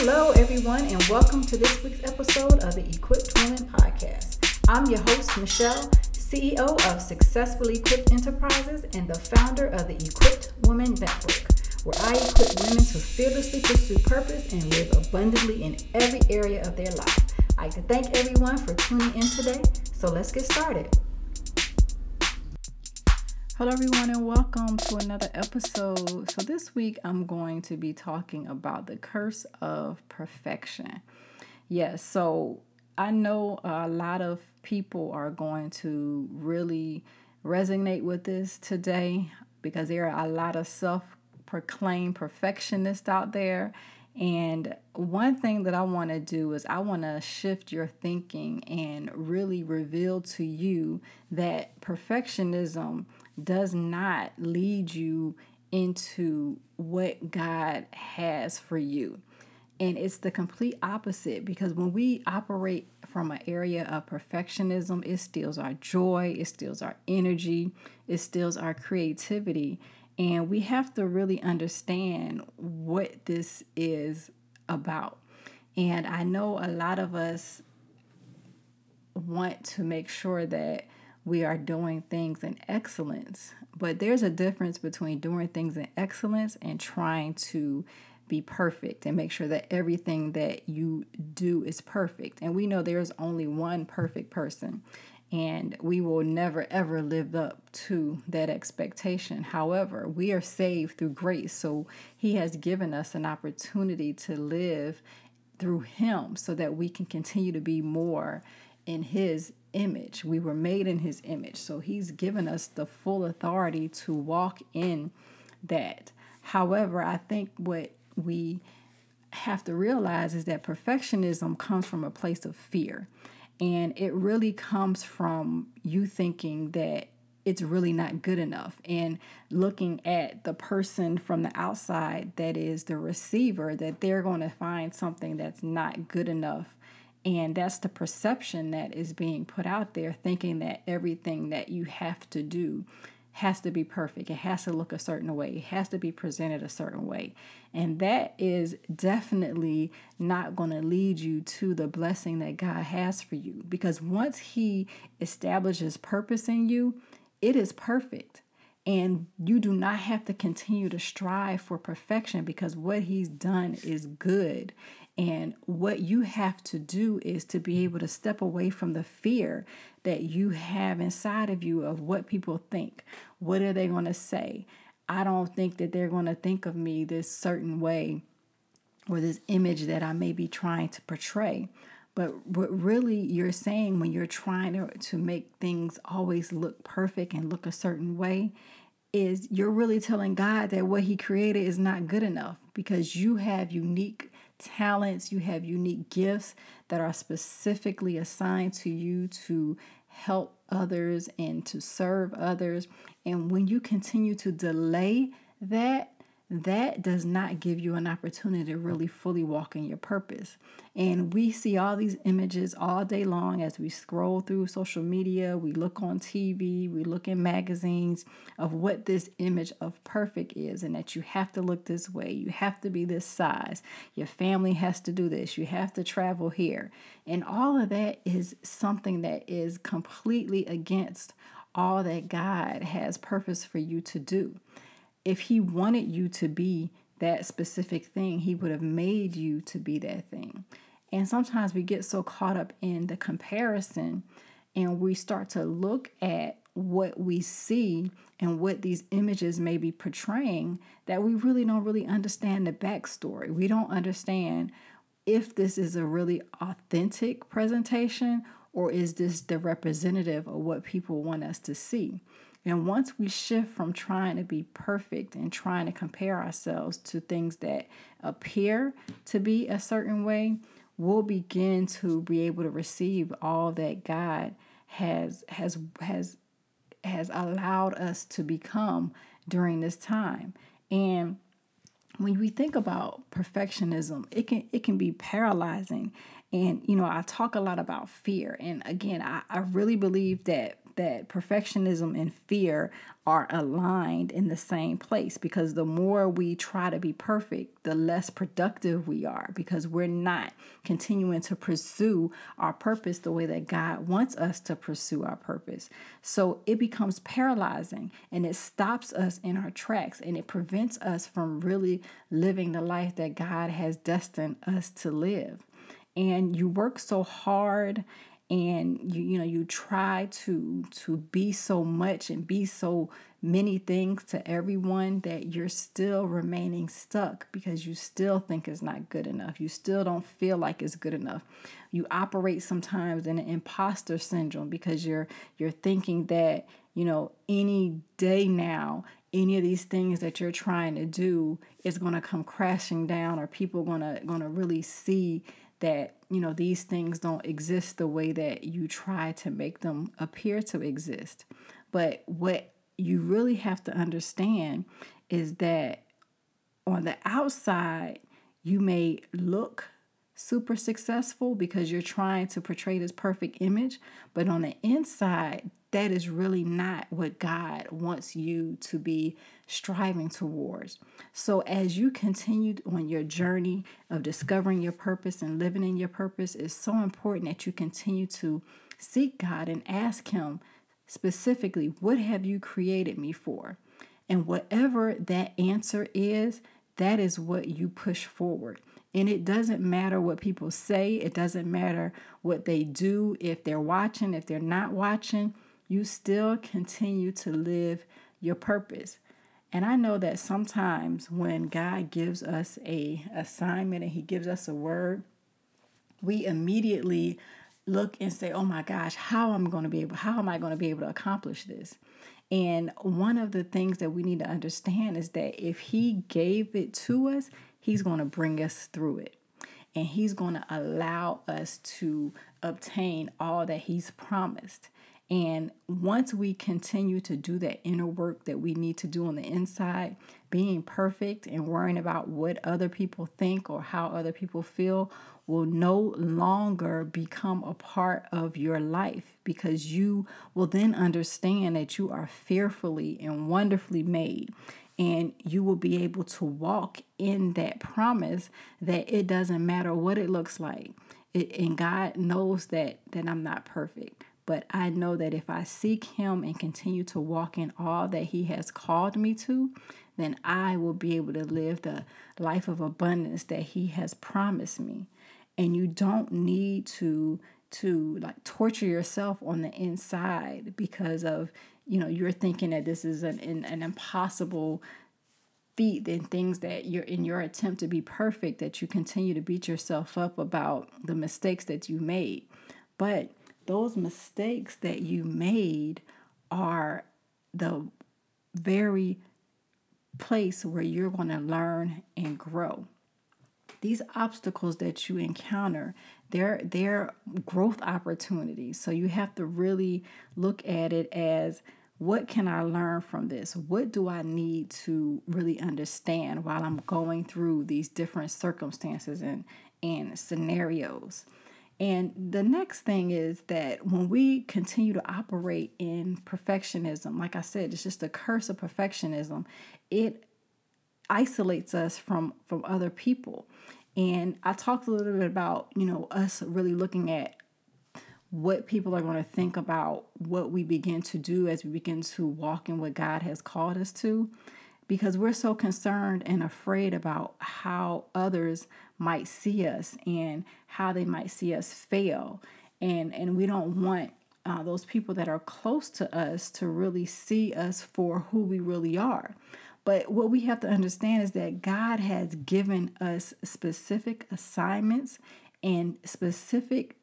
Hello, everyone, and welcome to this week's episode of the Equipped Woman Podcast. I'm your host, Michelle, CEO of Successfully Equipped Enterprises and the founder of the Equipped Woman Network, where I equip women to fearlessly pursue purpose and live abundantly in every area of their life. I'd like to thank everyone for tuning in today, so let's get started. Hello, everyone, and welcome to another episode. So, this week I'm going to be talking about the curse of perfection. Yes, so I know a lot of people are going to really resonate with this today because there are a lot of self proclaimed perfectionists out there. And one thing that I want to do is I want to shift your thinking and really reveal to you that perfectionism does not lead you into what God has for you. And it's the complete opposite because when we operate from an area of perfectionism, it steals our joy, it steals our energy, it steals our creativity. And we have to really understand what this is about. And I know a lot of us want to make sure that we are doing things in excellence. But there's a difference between doing things in excellence and trying to be perfect and make sure that everything that you do is perfect. And we know there's only one perfect person, and we will never ever live up to that expectation. However, we are saved through grace, so He has given us an opportunity to live through Him so that we can continue to be more in His image. We were made in his image. So he's given us the full authority to walk in that. However, I think what we have to realize is that perfectionism comes from a place of fear. And it really comes from you thinking that it's really not good enough and looking at the person from the outside that is the receiver that they're going to find something that's not good enough and that's the perception that is being put out there, thinking that everything that you have to do has to be perfect. It has to look a certain way. It has to be presented a certain way. And that is definitely not going to lead you to the blessing that God has for you. Because once He establishes purpose in you, it is perfect. And you do not have to continue to strive for perfection because what He's done is good. And what you have to do is to be able to step away from the fear that you have inside of you of what people think. What are they going to say? I don't think that they're going to think of me this certain way or this image that I may be trying to portray. But what really you're saying when you're trying to, to make things always look perfect and look a certain way is you're really telling God that what He created is not good enough because you have unique talents, you have unique gifts that are specifically assigned to you to help others and to serve others. And when you continue to delay that, that does not give you an opportunity to really fully walk in your purpose. And we see all these images all day long as we scroll through social media, we look on TV, we look in magazines of what this image of perfect is, and that you have to look this way, you have to be this size, your family has to do this, you have to travel here. And all of that is something that is completely against all that God has purpose for you to do if he wanted you to be that specific thing, he would have made you to be that thing. And sometimes we get so caught up in the comparison and we start to look at what we see and what these images may be portraying that we really don't really understand the backstory. We don't understand if this is a really authentic presentation or is this the representative of what people want us to see. And once we shift from trying to be perfect and trying to compare ourselves to things that appear to be a certain way, we'll begin to be able to receive all that God has has has has allowed us to become during this time. And when we think about perfectionism, it can it can be paralyzing. And you know, I talk a lot about fear. And again, I, I really believe that that perfectionism and fear are aligned in the same place because the more we try to be perfect, the less productive we are because we're not continuing to pursue our purpose the way that God wants us to pursue our purpose. So it becomes paralyzing and it stops us in our tracks and it prevents us from really living the life that God has destined us to live. And you work so hard and you you know you try to to be so much and be so many things to everyone that you're still remaining stuck because you still think it's not good enough. You still don't feel like it's good enough. You operate sometimes in an imposter syndrome because you're you're thinking that you know any day now any of these things that you're trying to do is going to come crashing down or people going to going to really see that you know these things don't exist the way that you try to make them appear to exist. But what you really have to understand is that on the outside you may look super successful because you're trying to portray this perfect image but on the inside that is really not what God wants you to be striving towards. So, as you continue on your journey of discovering your purpose and living in your purpose, it's so important that you continue to seek God and ask Him specifically, What have you created me for? And whatever that answer is, that is what you push forward. And it doesn't matter what people say, it doesn't matter what they do, if they're watching, if they're not watching you still continue to live your purpose. And I know that sometimes when God gives us a assignment and he gives us a word, we immediately look and say, "Oh my gosh, how am I going to be able how am I going to be able to accomplish this?" And one of the things that we need to understand is that if he gave it to us, he's going to bring us through it. And he's going to allow us to obtain all that he's promised. And once we continue to do that inner work that we need to do on the inside, being perfect and worrying about what other people think or how other people feel will no longer become a part of your life because you will then understand that you are fearfully and wonderfully made. And you will be able to walk in that promise that it doesn't matter what it looks like. It, and God knows that that I'm not perfect. But I know that if I seek Him and continue to walk in all that He has called me to, then I will be able to live the life of abundance that He has promised me. And you don't need to to like torture yourself on the inside because of you know you're thinking that this is an an, an impossible feat and things that you're in your attempt to be perfect that you continue to beat yourself up about the mistakes that you made but those mistakes that you made are the very place where you're going to learn and grow. These obstacles that you encounter, they're they're growth opportunities. So you have to really look at it as what can I learn from this? What do I need to really understand while I'm going through these different circumstances and, and scenarios? And the next thing is that when we continue to operate in perfectionism, like I said, it's just a curse of perfectionism, it isolates us from from other people. And I talked a little bit about, you know, us really looking at what people are going to think about what we begin to do as we begin to walk in what God has called us to because we're so concerned and afraid about how others might see us and how they might see us fail. And, and we don't want uh, those people that are close to us to really see us for who we really are. But what we have to understand is that God has given us specific assignments and specific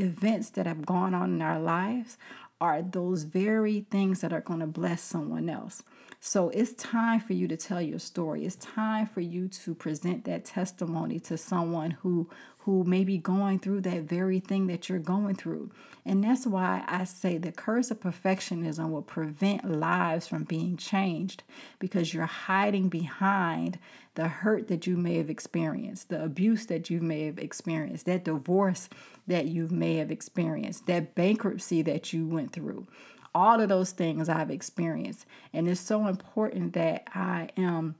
events that have gone on in our lives are those very things that are going to bless someone else. So it's time for you to tell your story. It's time for you to present that testimony to someone who who may be going through that very thing that you're going through. And that's why I say the curse of perfectionism will prevent lives from being changed because you're hiding behind the hurt that you may have experienced, the abuse that you may have experienced, that divorce that you may have experienced, that bankruptcy that you went through. All of those things I've experienced. And it's so important that I am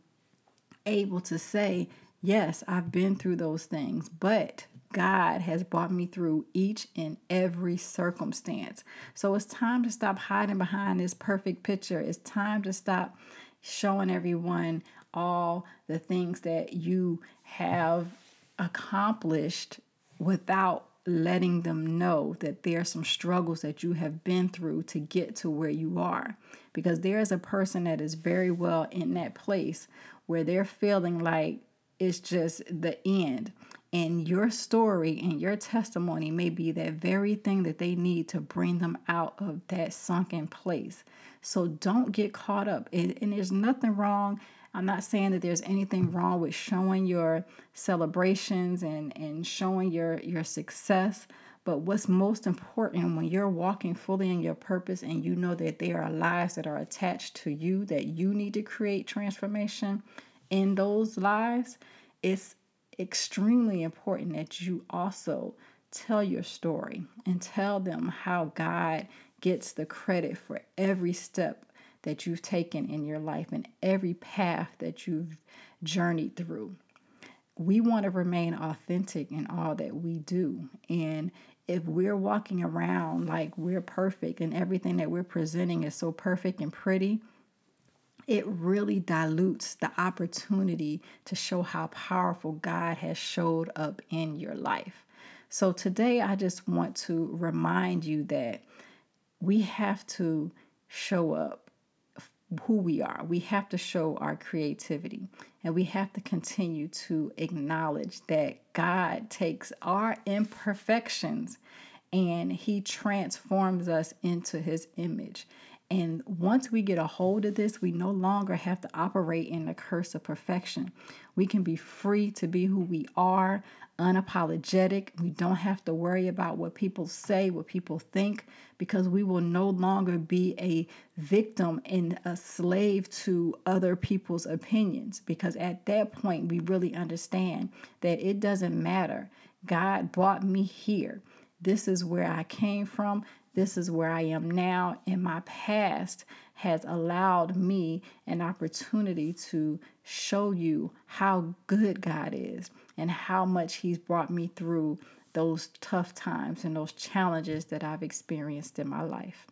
able to say, yes, I've been through those things, but God has brought me through each and every circumstance. So it's time to stop hiding behind this perfect picture. It's time to stop showing everyone all the things that you have accomplished without letting them know that there are some struggles that you have been through to get to where you are. Because there is a person that is very well in that place where they're feeling like it's just the end. And your story and your testimony may be that very thing that they need to bring them out of that sunken place. So don't get caught up. And, and there's nothing wrong I'm not saying that there's anything wrong with showing your celebrations and, and showing your, your success. But what's most important when you're walking fully in your purpose and you know that there are lives that are attached to you, that you need to create transformation in those lives, it's extremely important that you also tell your story and tell them how God gets the credit for every step that you've taken in your life and every path that you've journeyed through. We want to remain authentic in all that we do. And if we're walking around like we're perfect and everything that we're presenting is so perfect and pretty, it really dilutes the opportunity to show how powerful God has showed up in your life. So today, I just want to remind you that we have to show up who we are. We have to show our creativity and we have to continue to acknowledge that God takes our imperfections and He transforms us into His image. And once we get a hold of this, we no longer have to operate in the curse of perfection. We can be free to be who we are, unapologetic. We don't have to worry about what people say, what people think, because we will no longer be a victim and a slave to other people's opinions. Because at that point, we really understand that it doesn't matter. God brought me here. This is where I came from. This is where I am now, and my past has allowed me an opportunity to show you how good God is and how much He's brought me through those tough times and those challenges that I've experienced in my life.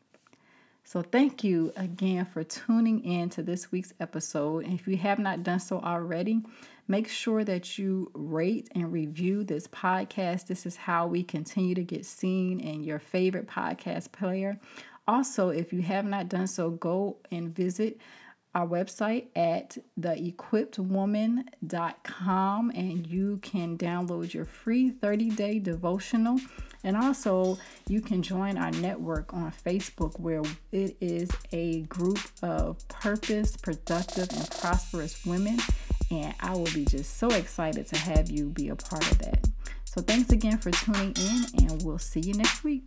So, thank you again for tuning in to this week's episode. And if you have not done so already, make sure that you rate and review this podcast. This is how we continue to get seen in your favorite podcast player. Also, if you have not done so, go and visit our website at theequippedwoman.com and you can download your free 30 day devotional. And also, you can join our network on Facebook where it is a group of purpose, productive, and prosperous women. And I will be just so excited to have you be a part of that. So, thanks again for tuning in, and we'll see you next week.